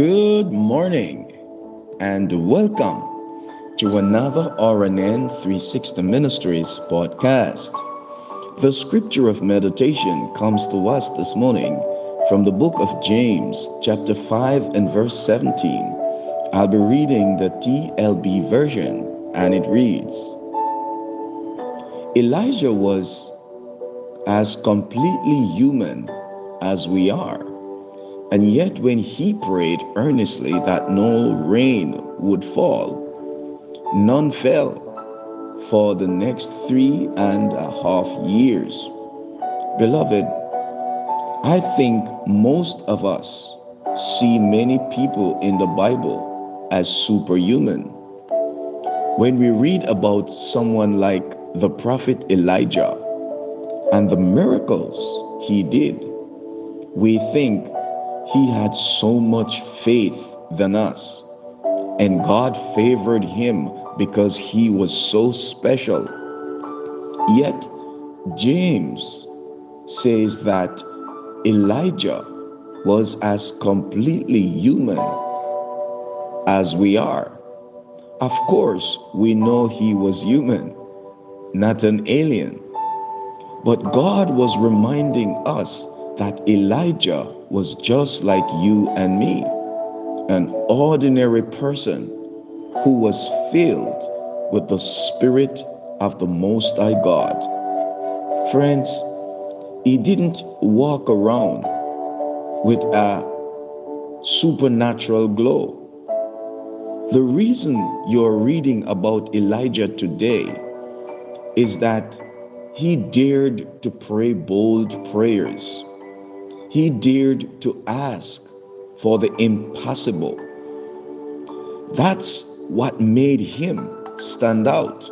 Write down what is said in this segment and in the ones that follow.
Good morning and welcome to another RNN 360 Ministries podcast. The scripture of meditation comes to us this morning from the book of James, chapter 5 and verse 17. I'll be reading the TLB version and it reads Elijah was as completely human as we are. And yet, when he prayed earnestly that no rain would fall, none fell for the next three and a half years. Beloved, I think most of us see many people in the Bible as superhuman. When we read about someone like the prophet Elijah and the miracles he did, we think he had so much faith than us. And God favored him because he was so special. Yet, James says that Elijah was as completely human as we are. Of course, we know he was human, not an alien. But God was reminding us that Elijah was just like you and me, an ordinary person who was filled with the Spirit of the Most High God. Friends, he didn't walk around with a supernatural glow. The reason you're reading about Elijah today is that he dared to pray bold prayers he dared to ask for the impossible. That's what made him stand out.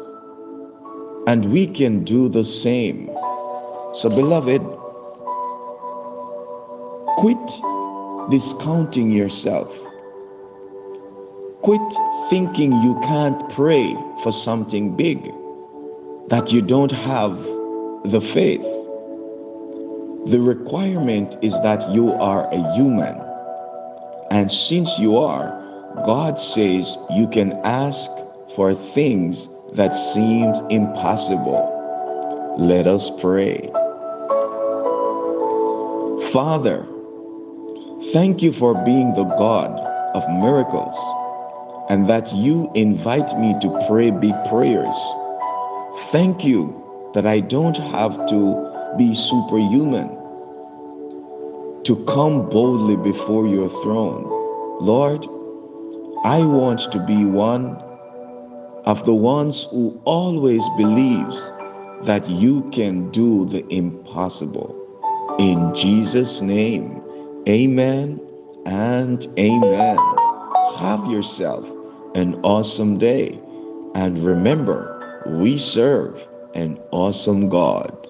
And we can do the same. So, beloved, quit discounting yourself. Quit thinking you can't pray for something big, that you don't have the faith. The requirement is that you are a human. And since you are, God says you can ask for things that seems impossible. Let us pray. Father, thank you for being the God of miracles and that you invite me to pray big prayers. Thank you that I don't have to be superhuman to come boldly before your throne. Lord, I want to be one of the ones who always believes that you can do the impossible. In Jesus' name, amen and amen. Have yourself an awesome day. And remember, we serve an awesome God.